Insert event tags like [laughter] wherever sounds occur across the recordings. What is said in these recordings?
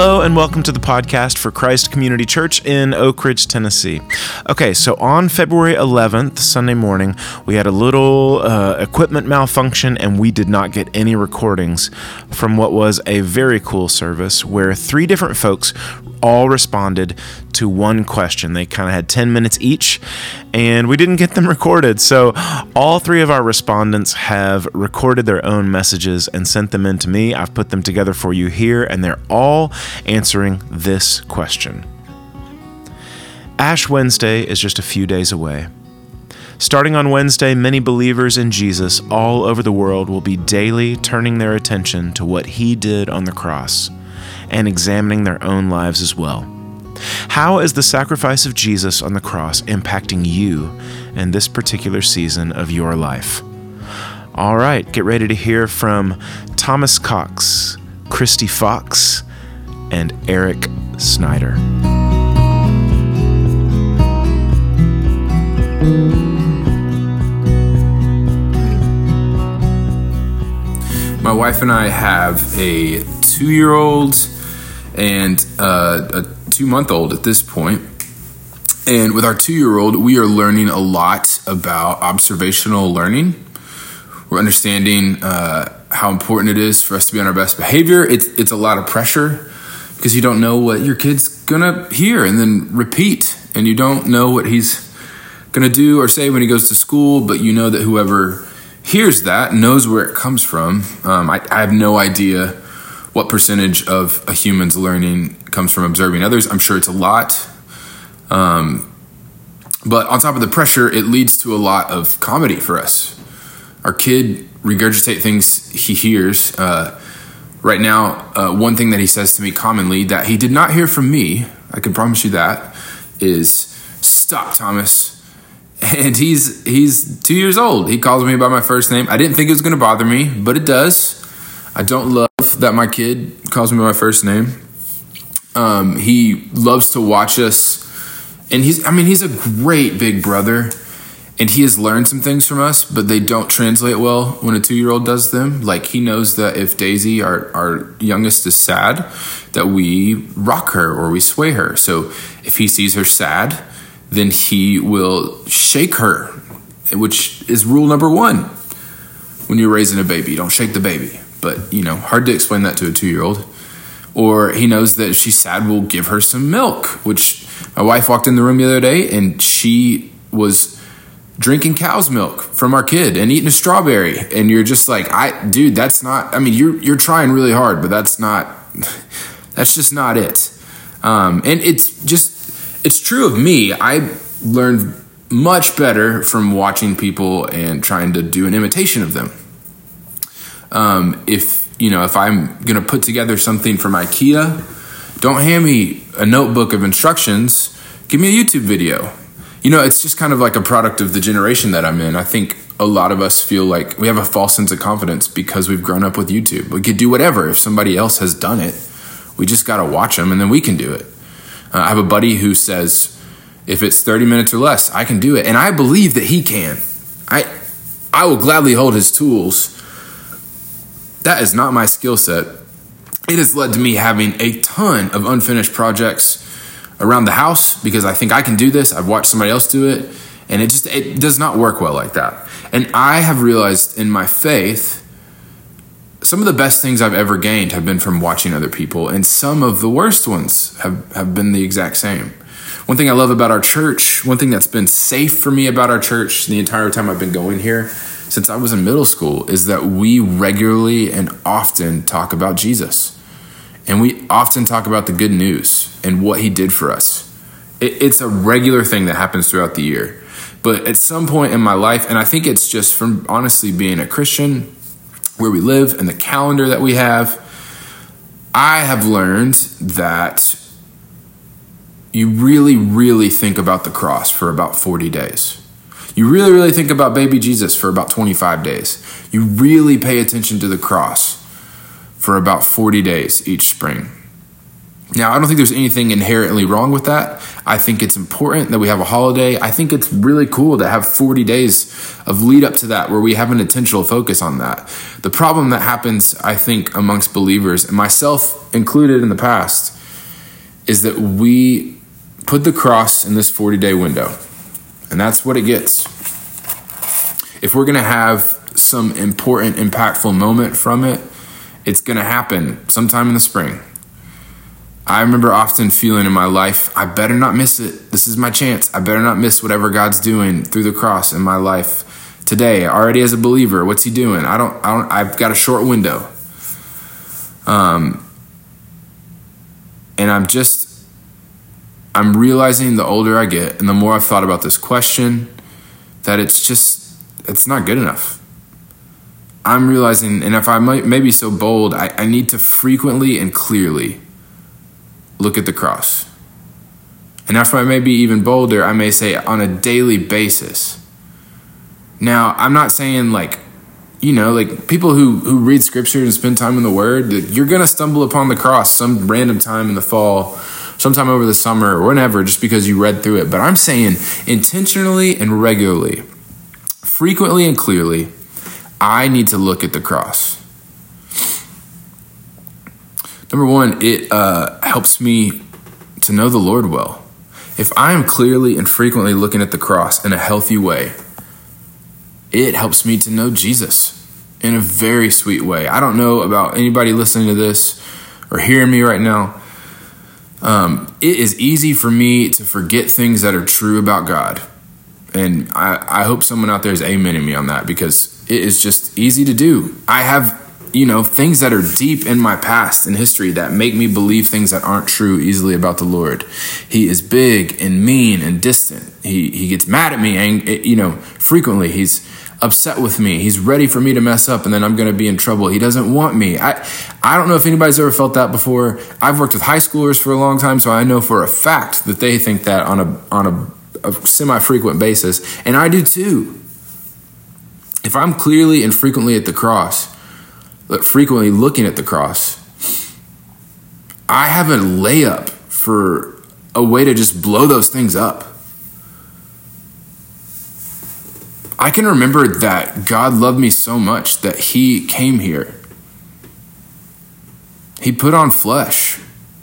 Hello, and welcome to the podcast for Christ Community Church in Oak Ridge, Tennessee. Okay, so on February 11th, Sunday morning, we had a little uh, equipment malfunction and we did not get any recordings from what was a very cool service where three different folks all responded to one question. They kind of had 10 minutes each, and we didn't get them recorded. So, all three of our respondents have recorded their own messages and sent them in to me. I've put them together for you here, and they're all answering this question. Ash Wednesday is just a few days away. Starting on Wednesday, many believers in Jesus all over the world will be daily turning their attention to what he did on the cross and examining their own lives as well. How is the sacrifice of Jesus on the cross impacting you in this particular season of your life? All right, get ready to hear from Thomas Cox, Christy Fox, and Eric Snyder. My wife and I have a two year old and uh, a two month old at this point. And with our two year old, we are learning a lot about observational learning. We're understanding uh, how important it is for us to be on our best behavior. It's, it's a lot of pressure because you don't know what your kid's gonna hear and then repeat, and you don't know what he's gonna do or say when he goes to school, but you know that whoever hears that knows where it comes from. Um, I, I have no idea what percentage of a human's learning comes from observing others. I'm sure it's a lot. Um, but on top of the pressure, it leads to a lot of comedy for us. Our kid regurgitate things he hears. Uh, right now, uh, one thing that he says to me commonly that he did not hear from me, I can promise you that, is "Stop, Thomas." [laughs] And he's he's two years old. He calls me by my first name. I didn't think it was going to bother me, but it does. I don't love that my kid calls me my first name. Um, he loves to watch us, and he's I mean he's a great big brother, and he has learned some things from us, but they don't translate well when a two year old does them. Like he knows that if Daisy, our our youngest, is sad, that we rock her or we sway her. So if he sees her sad, then he will shake her, which is rule number one when you're raising a baby. Don't shake the baby but you know, hard to explain that to a two year old. Or he knows that if she's sad, we'll give her some milk, which my wife walked in the room the other day and she was drinking cow's milk from our kid and eating a strawberry. And you're just like, I, dude, that's not, I mean, you're, you're trying really hard, but that's not, [laughs] that's just not it. Um, and it's just, it's true of me. I learned much better from watching people and trying to do an imitation of them. Um, if you know, if I'm gonna put together something from IKEA, don't hand me a notebook of instructions. Give me a YouTube video. You know, it's just kind of like a product of the generation that I'm in. I think a lot of us feel like we have a false sense of confidence because we've grown up with YouTube. We could do whatever if somebody else has done it. We just got to watch them and then we can do it. Uh, I have a buddy who says, if it's 30 minutes or less, I can do it. And I believe that he can. I, I will gladly hold his tools that is not my skill set. It has led to me having a ton of unfinished projects around the house because I think I can do this. I've watched somebody else do it, and it just it does not work well like that. And I have realized in my faith some of the best things I've ever gained have been from watching other people, and some of the worst ones have, have been the exact same. One thing I love about our church, one thing that's been safe for me about our church the entire time I've been going here, since I was in middle school is that we regularly and often talk about Jesus. And we often talk about the good news and what he did for us. It, it's a regular thing that happens throughout the year. But at some point in my life, and I think it's just from honestly being a Christian, where we live, and the calendar that we have, I have learned that you really, really think about the cross for about 40 days. You really, really think about baby Jesus for about 25 days. You really pay attention to the cross for about 40 days each spring. Now, I don't think there's anything inherently wrong with that. I think it's important that we have a holiday. I think it's really cool to have 40 days of lead up to that where we have an intentional focus on that. The problem that happens, I think, amongst believers, and myself included in the past, is that we put the cross in this 40 day window. And that's what it gets. If we're going to have some important, impactful moment from it, it's going to happen sometime in the spring I remember often feeling in my life, I better not miss it. This is my chance. I better not miss whatever God's doing through the cross in my life today. Already as a believer, what's He doing? I don't. I don't. I've got a short window. Um, and I'm just, I'm realizing the older I get, and the more I've thought about this question, that it's just, it's not good enough. I'm realizing, and if I might, may be so bold, I, I need to frequently and clearly look at the cross. And if I may be even bolder, I may say on a daily basis. Now, I'm not saying like, you know, like people who, who read scripture and spend time in the word, you're going to stumble upon the cross some random time in the fall, sometime over the summer, or whenever, just because you read through it. But I'm saying intentionally and regularly, frequently and clearly, I need to look at the cross. Number one, it uh, helps me to know the Lord well. If I am clearly and frequently looking at the cross in a healthy way, it helps me to know Jesus in a very sweet way. I don't know about anybody listening to this or hearing me right now. Um, it is easy for me to forget things that are true about God. And I, I hope someone out there is amening me on that because it is just easy to do. I have you know, things that are deep in my past and history that make me believe things that aren't true easily about the Lord. He is big and mean and distant. He he gets mad at me and you know, frequently he's upset with me. He's ready for me to mess up and then I'm going to be in trouble. He doesn't want me. I I don't know if anybody's ever felt that before. I've worked with high schoolers for a long time, so I know for a fact that they think that on a on a, a semi-frequent basis, and I do too. If I'm clearly and frequently at the cross, but frequently looking at the cross, I have a layup for a way to just blow those things up. I can remember that God loved me so much that He came here. He put on flesh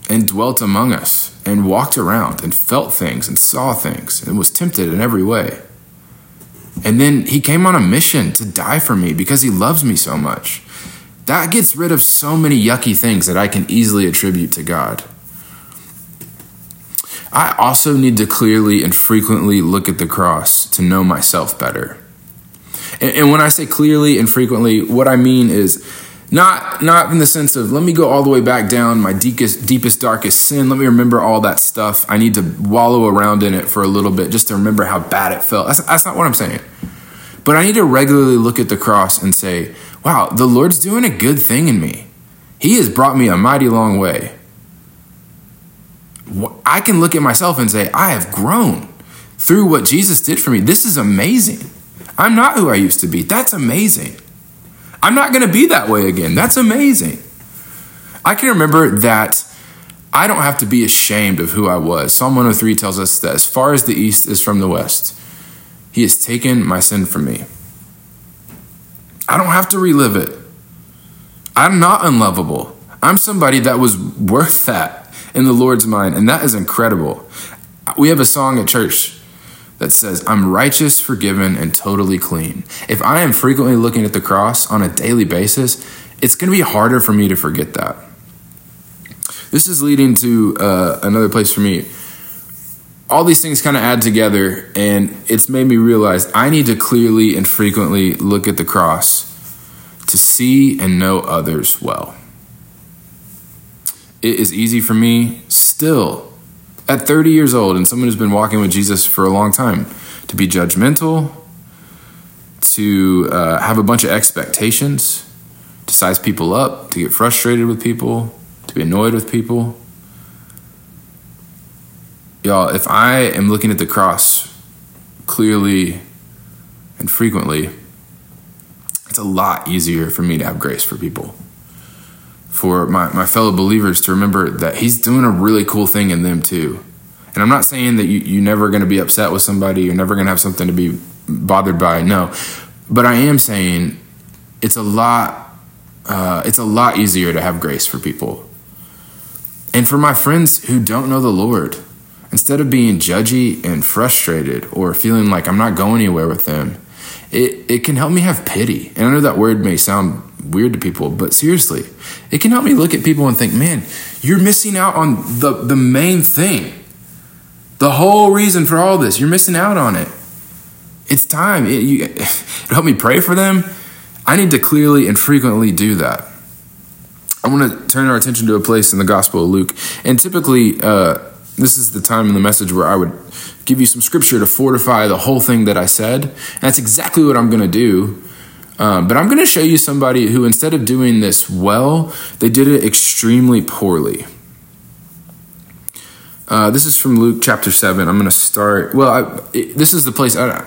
and dwelt among us and walked around and felt things and saw things and was tempted in every way. And then He came on a mission to die for me because He loves me so much. That gets rid of so many yucky things that I can easily attribute to God. I also need to clearly and frequently look at the cross to know myself better. And, and, when I say clearly and frequently, what I mean is not not in the sense of let me go all the way back down my deepest deepest darkest sin. Let me remember all that stuff. I need to wallow around in it for a little bit just to remember how bad it felt. That's, that's not what I'm saying. But I need to regularly look at the cross and say, wow, the Lord's doing a good thing in me. He has brought me a mighty long way. I can look at myself and say, I have grown through what Jesus did for me. This is amazing. I'm not who I used to be. That's amazing. I'm not going to be that way again. That's amazing. I can remember that I don't have to be ashamed of who I was. Psalm 103 tells us that as far as the east is from the west, He has taken my sin from me. I don't have to relive it. I'm not unlovable. I'm somebody that was worth that in the Lord's mind, and that is incredible. We have a song at church that says, I'm righteous, forgiven, and totally clean. If I am frequently looking at the cross on a daily basis, it's going to be harder for me to forget that. This is leading to uh, another place for me all these things kind of add together, and it's made me realize I need to clearly and frequently look at the cross to see and know others well. It is easy for me still at 30 years old and someone who's been walking with Jesus for a long time to be judgmental, to uh, have a bunch of expectations, to size people up, to get frustrated with people, to be annoyed with people y'all, if I am looking at the cross clearly and frequently, it's a lot easier for me to have grace for people. For my, my fellow believers to remember that He's doing a really cool thing in them too. And I'm not saying that you, you're never going to be upset with somebody, you're never going to have something to be bothered by. No. But I am saying it's a lot uh, it's a lot easier to have grace for people. And for my friends who don't know the Lord, instead of being judgy and frustrated or feeling like I'm not going anywhere with them, it, it can help me have pity. And I know that word may sound weird to people, but seriously, it can help me look at people and think, man, you're missing out on the, the main thing. The whole reason for all this, you're missing out on it. It's time. It, you, it [laughs] help me pray for them I need to clearly and frequently do that. I want to turn our attention to a place in the Gospel of Luke. And typically, uh, this is the time in the message where I would give you some scripture to fortify the whole thing that I said. And that's exactly what I'm going to do. Um, but I'm going to show you somebody who, instead of doing this well, they did it extremely poorly. Uh, this is from Luke chapter 7. I'm going to start. Well, I, it, this is the place. I,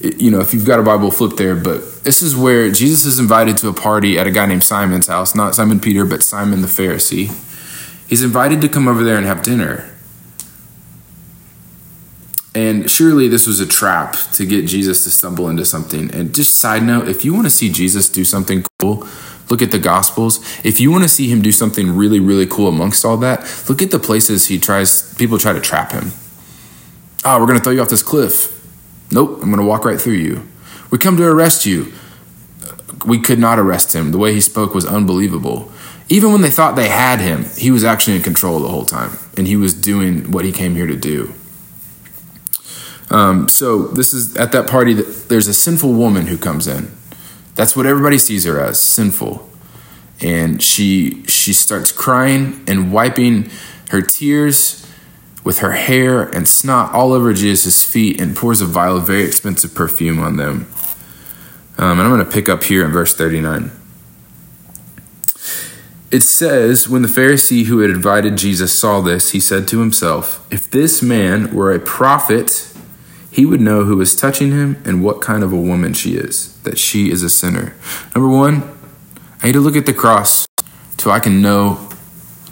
you know, if you've got a Bible, flip there. But this is where Jesus is invited to a party at a guy named Simon's house, not Simon Peter, but Simon the Pharisee. He's invited to come over there and have dinner. And surely this was a trap to get Jesus to stumble into something. And just side note, if you want to see Jesus do something cool, look at the Gospels. If you want to see him do something really, really cool amongst all that, look at the places he tries, people try to trap him. Oh, we're going to throw you off this cliff Nope, I'm going to walk right through you. We come to arrest you. We could not arrest him. The way he spoke was unbelievable. Even when they thought they had him, he was actually in control the whole time, and he was doing what he came here to do. Um, so this is at that party. There's a sinful woman who comes in. That's what everybody sees her as, sinful. And she she starts crying and wiping her tears with her hair and snot all over Jesus' feet and pours a vial of very expensive perfume on them. Um, and I'm going to pick up here in verse 39. It says, When the Pharisee who had invited Jesus saw this, he said to himself, If this man were a prophet, he would know who is touching him and what kind of a woman she is, that she is a sinner. Number one, I need to look at the cross so I can know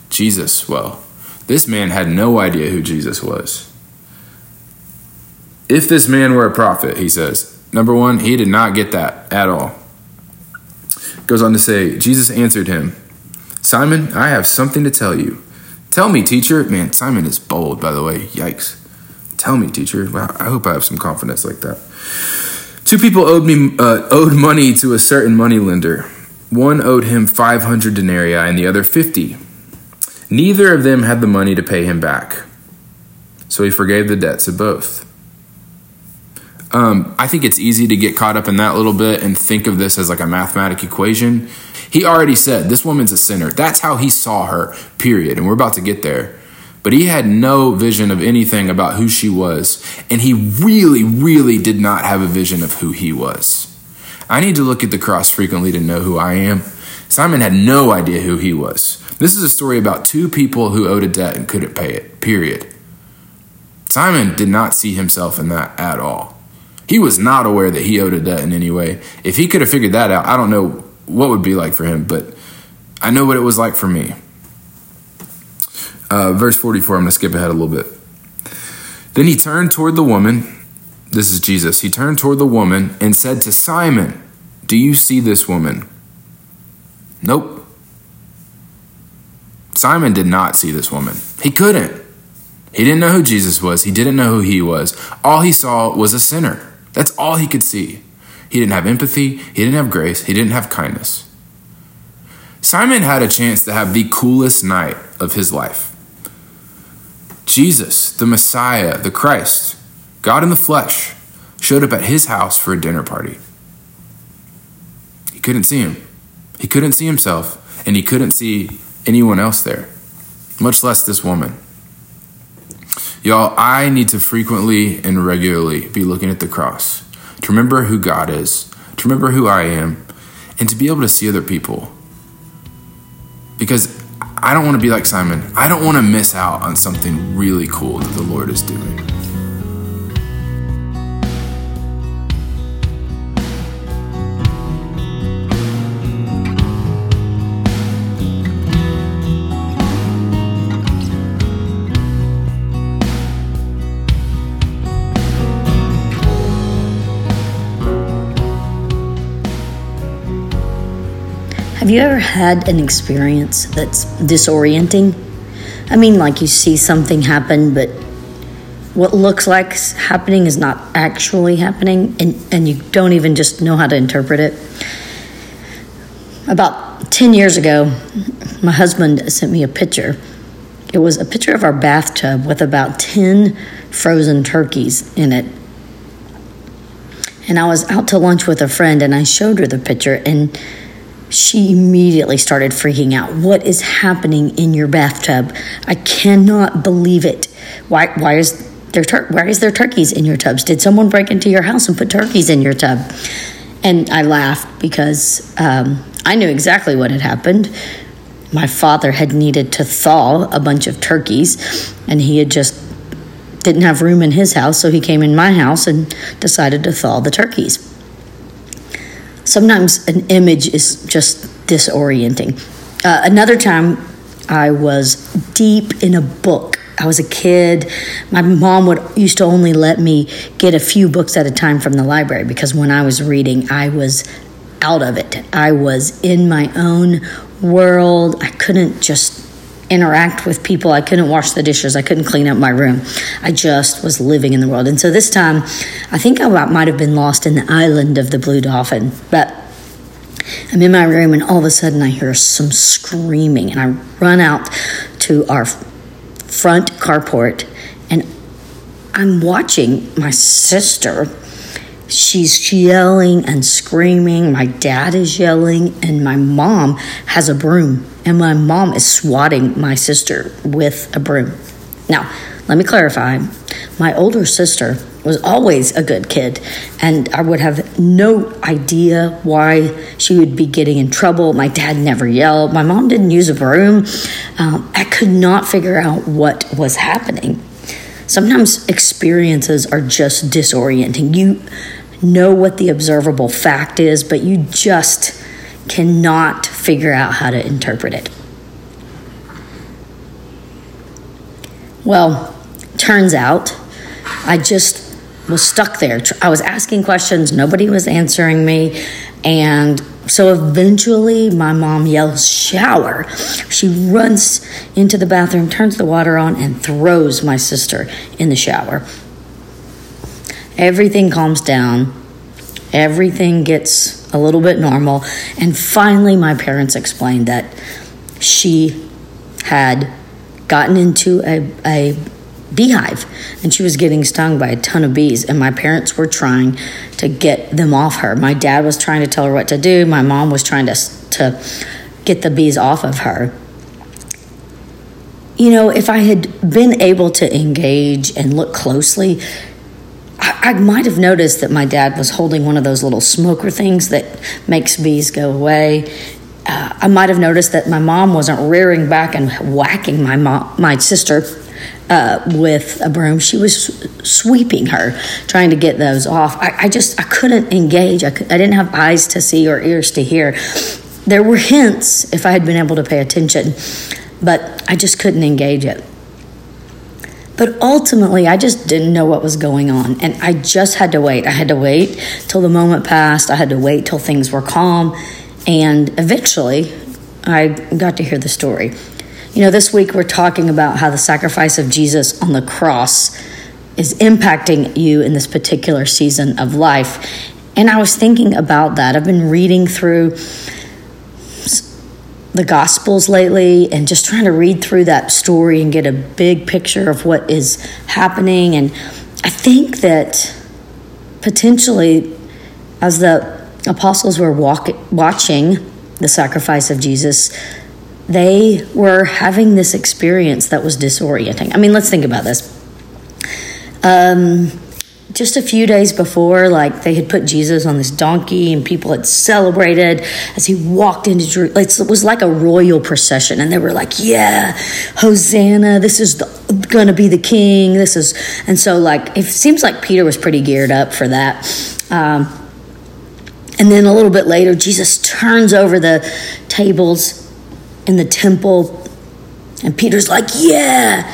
Jesus well. This man had no idea who Jesus was. If this man were a prophet, he says, number one, he did not get that at all. Goes on to say, Jesus answered him, Simon, I have something to tell you. Tell me, teacher. Man, Simon is bold, by the way. Yikes. Tell me, teacher. Wow, I hope I have some confidence like that. Two people owed me uh, owed money to a certain money lender. One owed him 500 denarii and the other 50. Neither of them had the money to pay him back. So he forgave the debts of both. Um, I think it's easy to get caught up in that little bit and think of this as like a mathematic equation. He already said this woman's a sinner. That's how he saw her, period. And we're about to get there. But he had no vision of anything about who she was. And he really, really did not have a vision of who he was. I need to look at the cross frequently to know who I am. Simon had no idea who he was. This is a story about two people who owed a debt and couldn't pay it, period. Simon did not see himself in that at all. He was not aware that he owed a debt in any way. If he could have figured that out, I don't know what would be like for him, but I know what it was like for me. Uh, verse 44, I'm going to skip ahead a little bit. Then he turned toward the woman. This is Jesus. He turned toward the woman and said to Simon, Do you see this woman? Nope. Simon did not see this woman. He couldn't. He didn't know who Jesus was. He didn't know who he was. All he saw was a sinner. That's all he could see. He didn't have empathy. He didn't have grace. He didn't have kindness. Simon had a chance to have the coolest night of his life. Jesus, the Messiah, the Christ, God in the flesh, showed up at his house for a dinner party. He couldn't see him. He couldn't see himself, and he couldn't see anyone else there, much less this woman. Y'all, I need to frequently and regularly be looking at the cross to remember who God is, to remember who I am, and to be able to see other people. Because I don't want to be like Simon. I don't want to miss out on something really cool that the Lord is doing. Have you ever had an experience that's disorienting? I mean, like you see something happen, but what looks like happening is not actually happening, and, and you don't even just know how to interpret it. About 10 years ago, my husband sent me a picture. It was a picture of our bathtub with about 10 frozen turkeys in it. And I was out to lunch with a friend and I showed her the picture, and she immediately started freaking out. What is happening in your bathtub? I cannot believe it. Why, why, is there tur- why is there turkeys in your tubs? Did someone break into your house and put turkeys in your tub? And I laughed because um, I knew exactly what had happened. My father had needed to thaw a bunch of turkeys, and he had just didn't have room in his house, so he came in my house and decided to thaw the turkeys sometimes an image is just disorienting. Uh, another time, I was deep in a book. I was a kid. My mom would used to only let me get a few books at a time from the library because when I was reading, I was out of it. I was in my own world. I couldn't just interact with people. I couldn't wash the dishes. I couldn't clean up my room. I just was living in the world. And so this time, I think I might have been lost in the island of the Blue Dolphin. But I'm in my room, and all of a sudden, I hear some screaming. And I run out to our front carport, and I'm watching my sister. She's yelling and screaming. My dad is yelling, and my mom has a broom and my mom is swatting my sister with a broom. Now, let me clarify my older sister was always a good kid, and I would have no idea why she would be getting in trouble. My dad never yelled, my mom didn't use a broom. Um, I could not figure out what was happening. Sometimes experiences are just disorienting. You know what the observable fact is, but you just cannot figure out how to interpret it. Well, turns out I just was stuck there. I was asking questions, nobody was answering me, and so eventually my mom yells, Shower. She runs into the bathroom, turns the water on, and throws my sister in the shower. Everything calms down. Everything gets a little bit normal. And finally, my parents explained that she had gotten into a, a beehive and she was getting stung by a ton of bees and my parents were trying to get them off her. My dad was trying to tell her what to do. My mom was trying to to get the bees off of her. You know if i had been able to engage and look closely I might have noticed that my dad was holding one of those little smoker things that makes bees go away. Uh, I might have noticed that my mom wasn't rearing back and whacking my mom, my sister uh, with a broom. She was sweeping her, trying to get those off. I, I just I couldn't engage. I, I didn't have eyes to see or ears to hear. There were hints if I had been able to pay attention, but I just couldn't engage it. But ultimately, I just didn't know what was going on. And I just had to wait. I had to wait till the moment passed. I had to wait till things were calm. And eventually, I got to hear the story. You know, this week we're talking about how the sacrifice of Jesus on the cross is impacting you in this particular season of life. And I was thinking about that. I've been reading through the Gospels lately and just trying to read through that story and get a big picture of what is happening. And I think that potentially, as the apostles were walk- watching the sacrifice of Jesus, they were having this experience that was disorienting. I mean, let's think about this. Um, just a few days before, like they had put Jesus on this donkey and people had celebrated as he walked into Jerusalem. It was like a royal procession, and they were like, "Yeah, Hosanna! This is to be the king. This is." And so, like, it seems like Peter was pretty geared up for that. Um, and then a little bit later, Jesus turns over the tables in the temple, and Peter's like, "Yeah,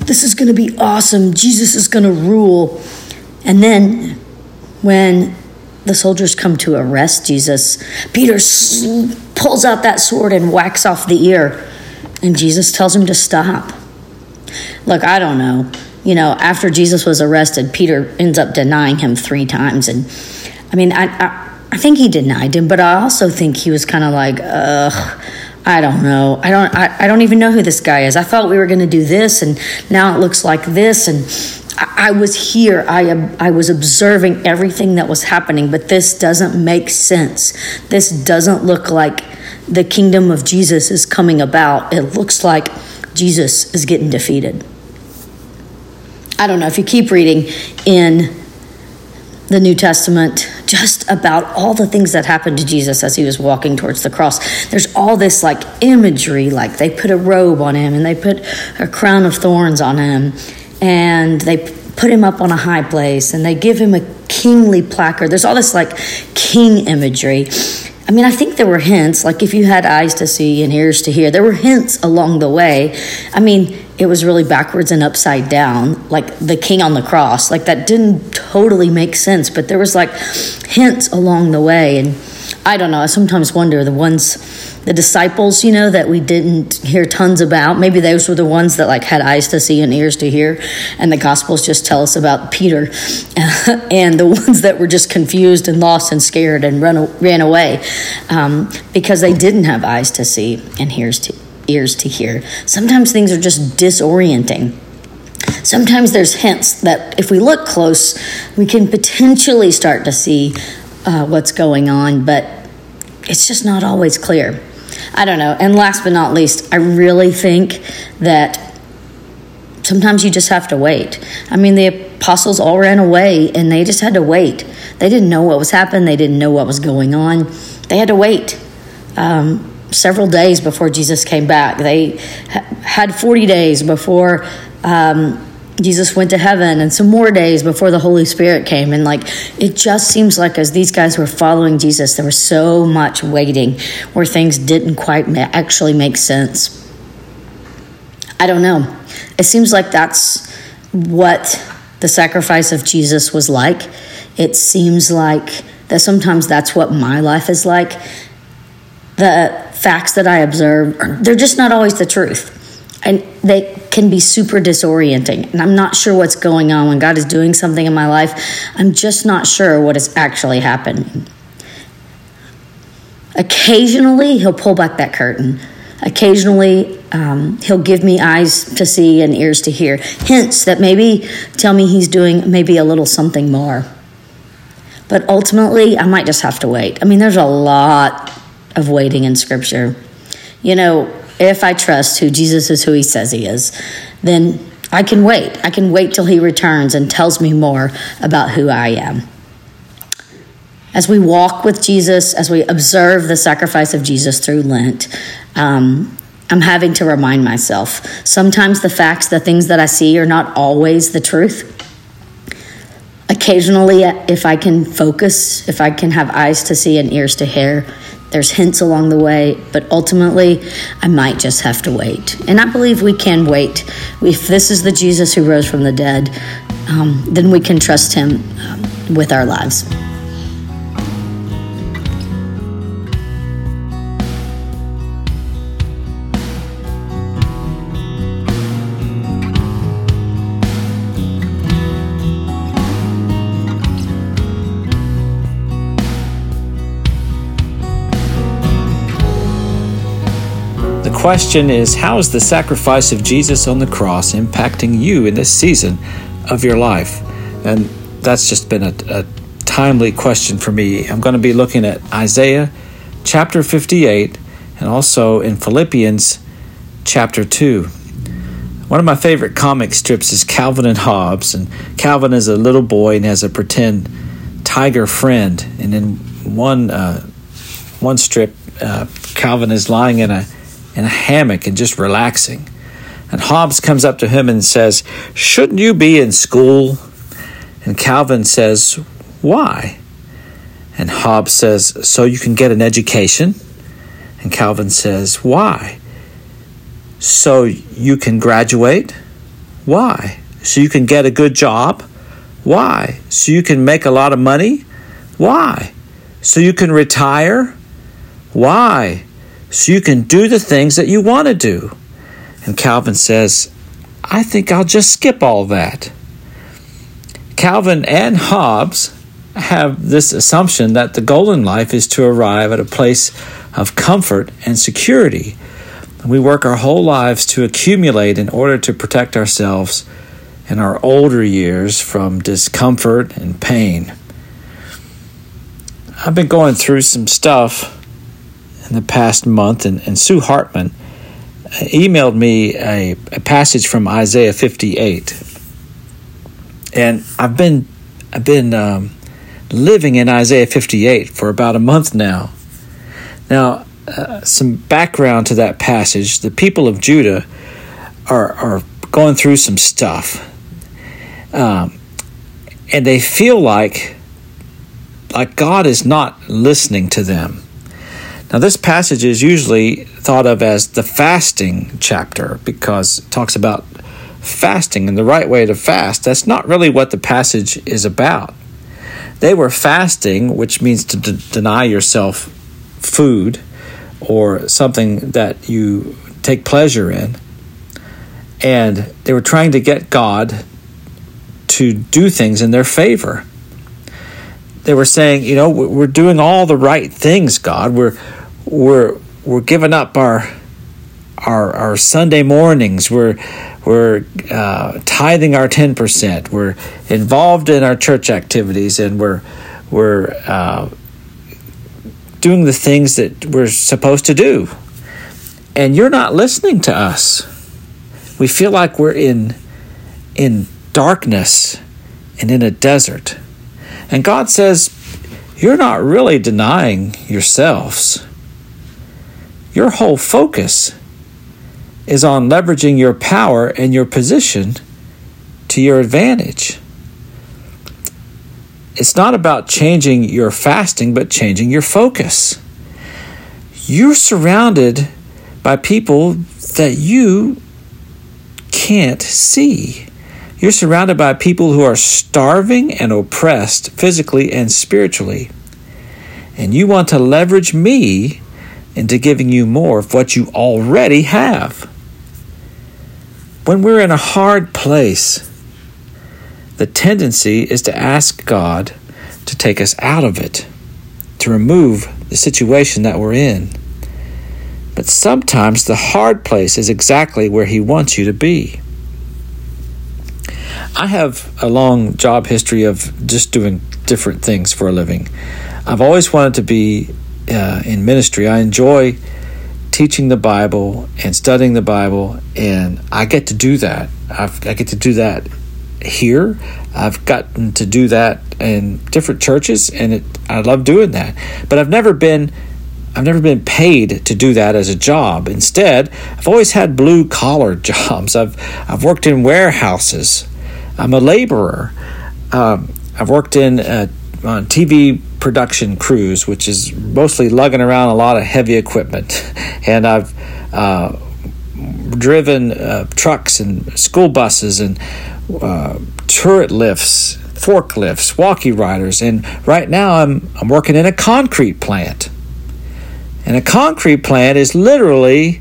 this is going to be awesome. Jesus is going to rule." And then when the soldiers come to arrest Jesus, Peter pulls out that sword and whacks off the ear, and Jesus tells him to stop. Look, I don't know. You know, after Jesus was arrested, Peter ends up denying him three times. And I mean, I, I, I think he denied him, but I also think he was kind of like, ugh. I don't know. I don't. I, I don't even know who this guy is. I thought we were going to do this, and now it looks like this. And I was here. I I was observing everything that was happening, but this doesn't make sense. This doesn't look like the kingdom of Jesus is coming about. It looks like Jesus is getting defeated. I don't know if you keep reading in the New Testament just about all the things that happened to Jesus as he was walking towards the cross. There's all this like imagery, like they put a robe on him and they put a crown of thorns on him and they put him up on a high place and they give him a kingly placard. There's all this like king imagery. I mean, I think there were hints, like if you had eyes to see and ears to hear, there were hints along the way. I mean, it was really backwards and upside down, like the king on the cross. Like that didn't totally make sense, but there was like hints along the way. And I don't know, I sometimes wonder the ones the disciples, you know, that we didn't hear tons about. Maybe those were the ones that like had eyes to see and ears to hear, and the Gospels just tell us about Peter, [laughs] and the ones that were just confused and lost and scared and run ran away um, because they didn't have eyes to see and ears to ears to hear. Sometimes things are just disorienting. Sometimes there's hints that if we look close, we can potentially start to see uh, what's going on, but it's just not always clear. I don't know. And last but not least, I really think that sometimes you just have to wait. I mean, the apostles all ran away and they just had to wait. They didn't know what was happening, they didn't know what was going on. They had to wait. Um, several days before Jesus came back. They ha- had 40 days before um, Jesus went to heaven and some more days before the Holy Spirit came. And like, it just seems like as these guys were following Jesus, there was so much waiting where things didn't quite ma- actually make sense. I don't know. It seems like that's what the sacrifice of Jesus was like. It seems like that sometimes that's what my life is like. The facts that I observe, they're just not always the truth and they can be super disorienting. And I'm not sure what's going on when God is doing something in my life. I'm just not sure what is actually happening. Occasionally, He'll pull back that curtain. Occasionally, um, He'll give me eyes to see and ears to hear. Hints that maybe tell me He's doing maybe a little something more. But ultimately, I might just have to wait. I mean, there's a lot of waiting in Scripture. You know, if I trust who Jesus is who he says he is, then I can wait. I can wait till he returns and tells me more about who I am. As we walk with Jesus, as we observe the sacrifice of Jesus through Lent, um, I'm having to remind myself. Sometimes the facts, the things that I see, are not always the truth. Occasionally, if I can focus, if I can have eyes to see and ears to hear, there's hints along the way, but ultimately, I might just have to wait. And I believe we can wait. If this is the Jesus who rose from the dead, um, then we can trust him um, with our lives. Question is How is the sacrifice of Jesus on the cross impacting you in this season of your life? And that's just been a, a timely question for me. I'm going to be looking at Isaiah chapter 58 and also in Philippians chapter 2. One of my favorite comic strips is Calvin and Hobbes, and Calvin is a little boy and has a pretend tiger friend. And in one uh, one strip, uh, Calvin is lying in a in a hammock and just relaxing. And Hobbes comes up to him and says, Shouldn't you be in school? And Calvin says, Why? And Hobbes says, So you can get an education? And Calvin says, Why? So you can graduate? Why? So you can get a good job? Why? So you can make a lot of money? Why? So you can retire? Why? So you can do the things that you want to do. And Calvin says, I think I'll just skip all that. Calvin and Hobbes have this assumption that the goal in life is to arrive at a place of comfort and security. We work our whole lives to accumulate in order to protect ourselves in our older years from discomfort and pain. I've been going through some stuff in the past month, and, and Sue Hartman emailed me a, a passage from Isaiah 58. And I've been I've been um, living in Isaiah 58 for about a month now. Now, uh, some background to that passage: the people of Judah are are going through some stuff, um, and they feel like like God is not listening to them. Now, this passage is usually thought of as the fasting chapter because it talks about fasting and the right way to fast. That's not really what the passage is about. They were fasting, which means to d- deny yourself food or something that you take pleasure in. And they were trying to get God to do things in their favor. They were saying, you know, we're doing all the right things, God. We're we're we're giving up our our our Sunday mornings. We're we're uh, tithing our ten percent. We're involved in our church activities, and we're we're uh, doing the things that we're supposed to do. And you're not listening to us. We feel like we're in in darkness and in a desert. And God says, You're not really denying yourselves. Your whole focus is on leveraging your power and your position to your advantage. It's not about changing your fasting, but changing your focus. You're surrounded by people that you can't see. You're surrounded by people who are starving and oppressed physically and spiritually. And you want to leverage me into giving you more of what you already have. When we're in a hard place, the tendency is to ask God to take us out of it, to remove the situation that we're in. But sometimes the hard place is exactly where He wants you to be. I have a long job history of just doing different things for a living. I've always wanted to be uh, in ministry. I enjoy teaching the Bible and studying the Bible, and I get to do that. I've, I get to do that here. I've gotten to do that in different churches, and it, I love doing that. But I've never been. I've never been paid to do that as a job. Instead, I've always had blue collar [laughs] jobs. I've I've worked in warehouses. I'm a laborer. Um, I've worked in uh, on TV production crews, which is mostly lugging around a lot of heavy equipment. [laughs] And I've uh, driven uh, trucks and school buses and uh, turret lifts, forklifts, walkie riders, and right now I'm I'm working in a concrete plant. And a concrete plant is literally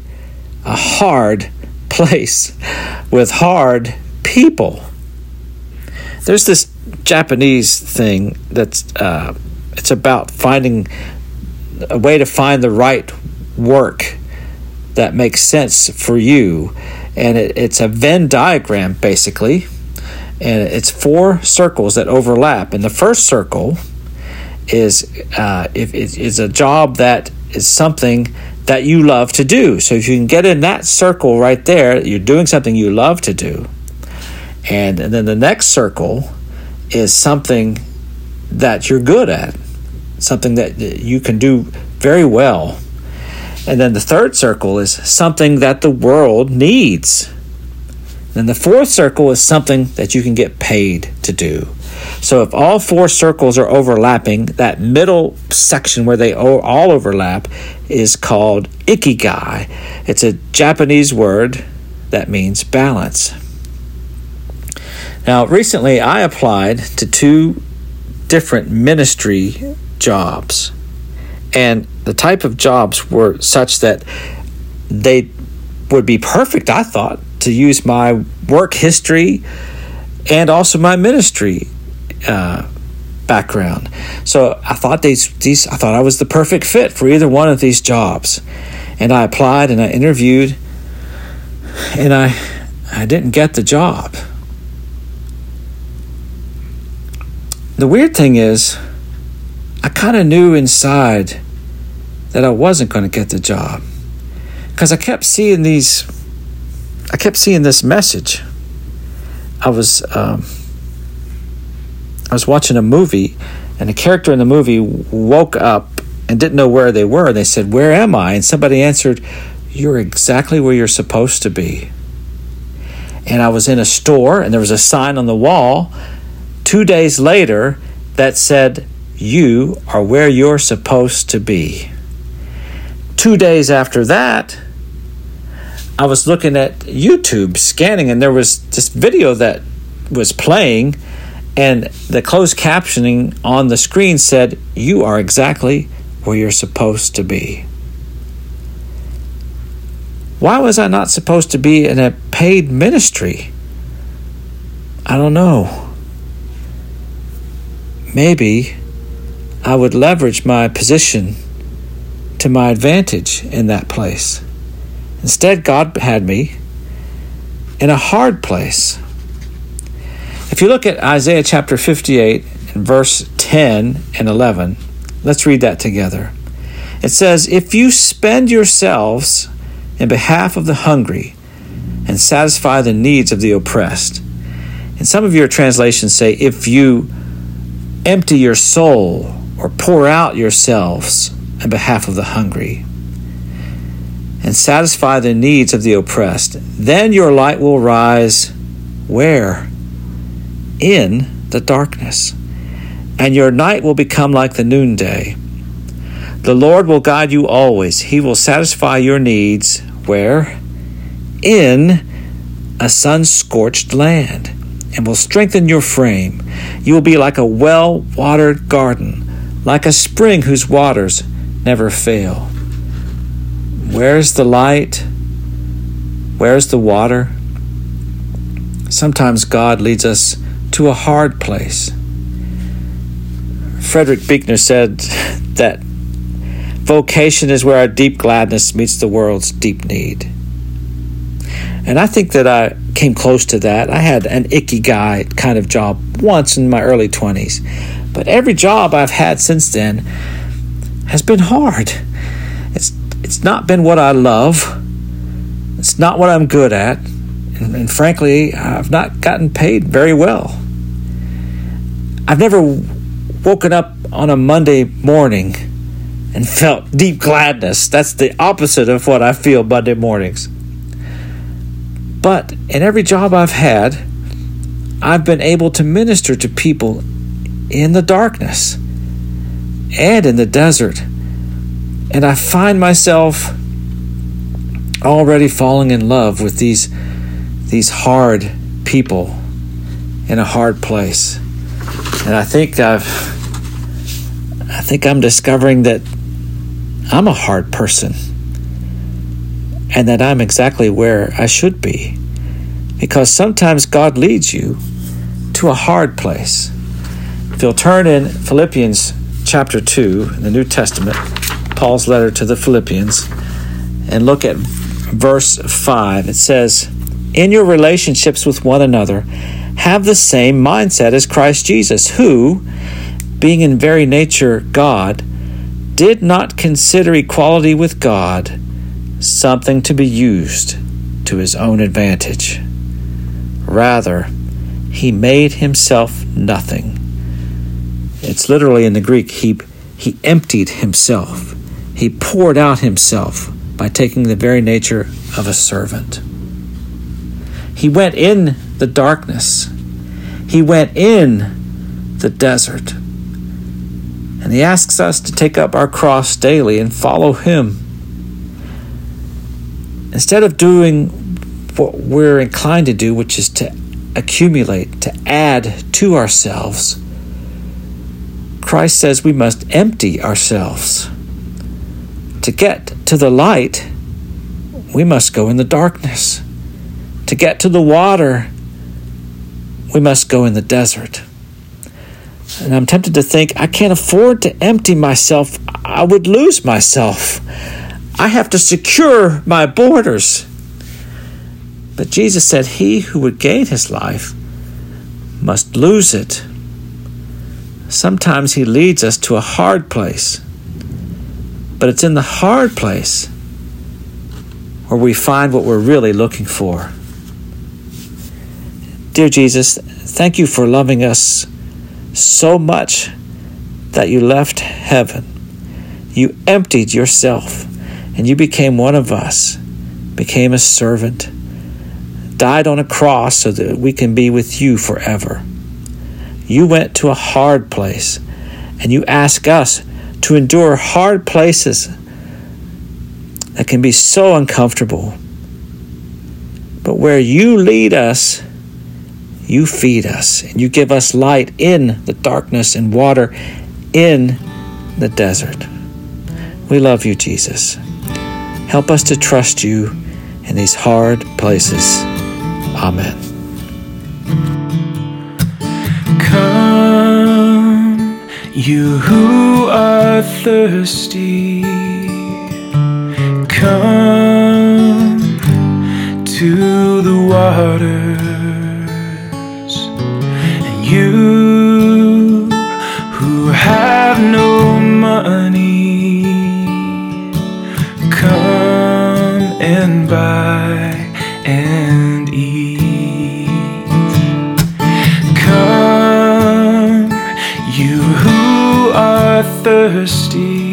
a hard [laughs] place with hard people. There's this Japanese thing that's uh, it's about finding a way to find the right work that makes sense for you, and it, it's a Venn diagram basically, and it's four circles that overlap. And the first circle is uh, if it is a job that is something that you love to do. So if you can get in that circle right there, you're doing something you love to do. And, and then the next circle is something that you're good at, something that you can do very well. And then the third circle is something that the world needs. Then the fourth circle is something that you can get paid to do. So if all four circles are overlapping, that middle section where they all overlap is called ikigai. It's a Japanese word that means balance. Now, recently I applied to two different ministry jobs. And the type of jobs were such that they would be perfect, I thought, to use my work history and also my ministry uh, background. So I thought these these I thought I was the perfect fit for either one of these jobs, and I applied and I interviewed, and I I didn't get the job. The weird thing is, I kind of knew inside that I wasn't going to get the job because I kept seeing these. I kept seeing this message. I was. Um, I was watching a movie, and a character in the movie woke up and didn't know where they were. They said, Where am I? And somebody answered, You're exactly where you're supposed to be. And I was in a store, and there was a sign on the wall two days later that said, You are where you're supposed to be. Two days after that, I was looking at YouTube scanning, and there was this video that was playing and the closed captioning on the screen said, You are exactly where you're supposed to be. Why was I not supposed to be in a paid ministry? I don't know. Maybe I would leverage my position to my advantage in that place. Instead, God had me in a hard place if you look at Isaiah chapter 58 and verse 10 and 11, let's read that together. It says, If you spend yourselves in behalf of the hungry and satisfy the needs of the oppressed. And some of your translations say, If you empty your soul or pour out yourselves in behalf of the hungry and satisfy the needs of the oppressed, then your light will rise where? in the darkness, and your night will become like the noonday. The Lord will guide you always. He will satisfy your needs where? In a sun scorched land, and will strengthen your frame. You will be like a well watered garden, like a spring whose waters never fail. Where's the light? Where's the water? Sometimes God leads us to a hard place. Frederick Buechner said [laughs] that vocation is where our deep gladness meets the world's deep need. And I think that I came close to that. I had an ikigai kind of job once in my early 20s. But every job I've had since then has been hard. It's it's not been what I love. It's not what I'm good at. And, and frankly, I've not gotten paid very well. I've never woken up on a Monday morning and felt deep gladness. That's the opposite of what I feel Monday mornings. But in every job I've had, I've been able to minister to people in the darkness and in the desert. And I find myself already falling in love with these these hard people in a hard place. And I think I've I think I'm discovering that I'm a hard person and that I'm exactly where I should be. Because sometimes God leads you to a hard place. If you'll turn in Philippians chapter 2, in the New Testament, Paul's letter to the Philippians, and look at verse 5, it says, In your relationships with one another, have the same mindset as Christ Jesus, who, being in very nature God, did not consider equality with God something to be used to his own advantage. Rather, he made himself nothing. It's literally in the Greek, he, he emptied himself. He poured out himself by taking the very nature of a servant. He went in the darkness. He went in the desert. And he asks us to take up our cross daily and follow him. Instead of doing what we're inclined to do, which is to accumulate, to add to ourselves, Christ says we must empty ourselves. To get to the light, we must go in the darkness. To get to the water, we must go in the desert. And I'm tempted to think, I can't afford to empty myself. I would lose myself. I have to secure my borders. But Jesus said, He who would gain his life must lose it. Sometimes He leads us to a hard place, but it's in the hard place where we find what we're really looking for. Dear Jesus, thank you for loving us so much that you left heaven. You emptied yourself and you became one of us, became a servant, died on a cross so that we can be with you forever. You went to a hard place and you ask us to endure hard places that can be so uncomfortable. But where you lead us, you feed us and you give us light in the darkness and water in the desert. We love you, Jesus. Help us to trust you in these hard places. Amen. Come, you who are thirsty, come to the waters, and you who have no money, and buy and eat. Come, you who are thirsty,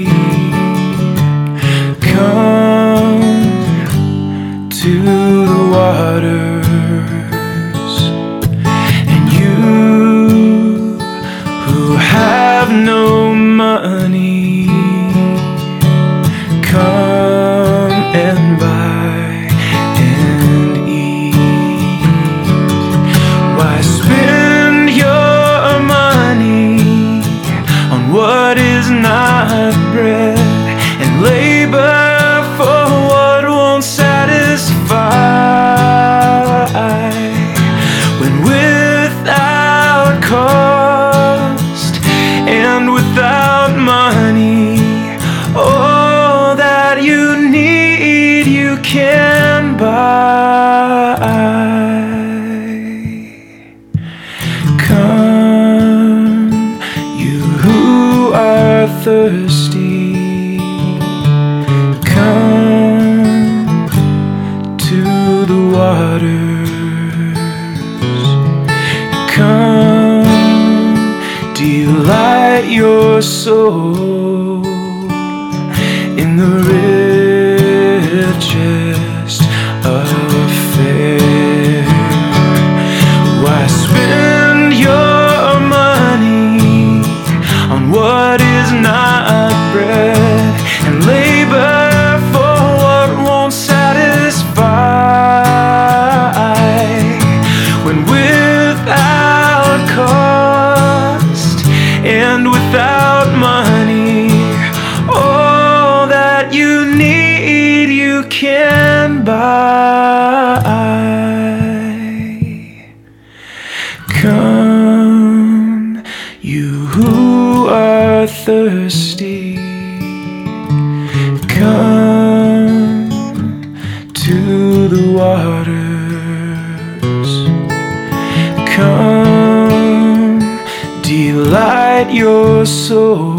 soul Come, delight your soul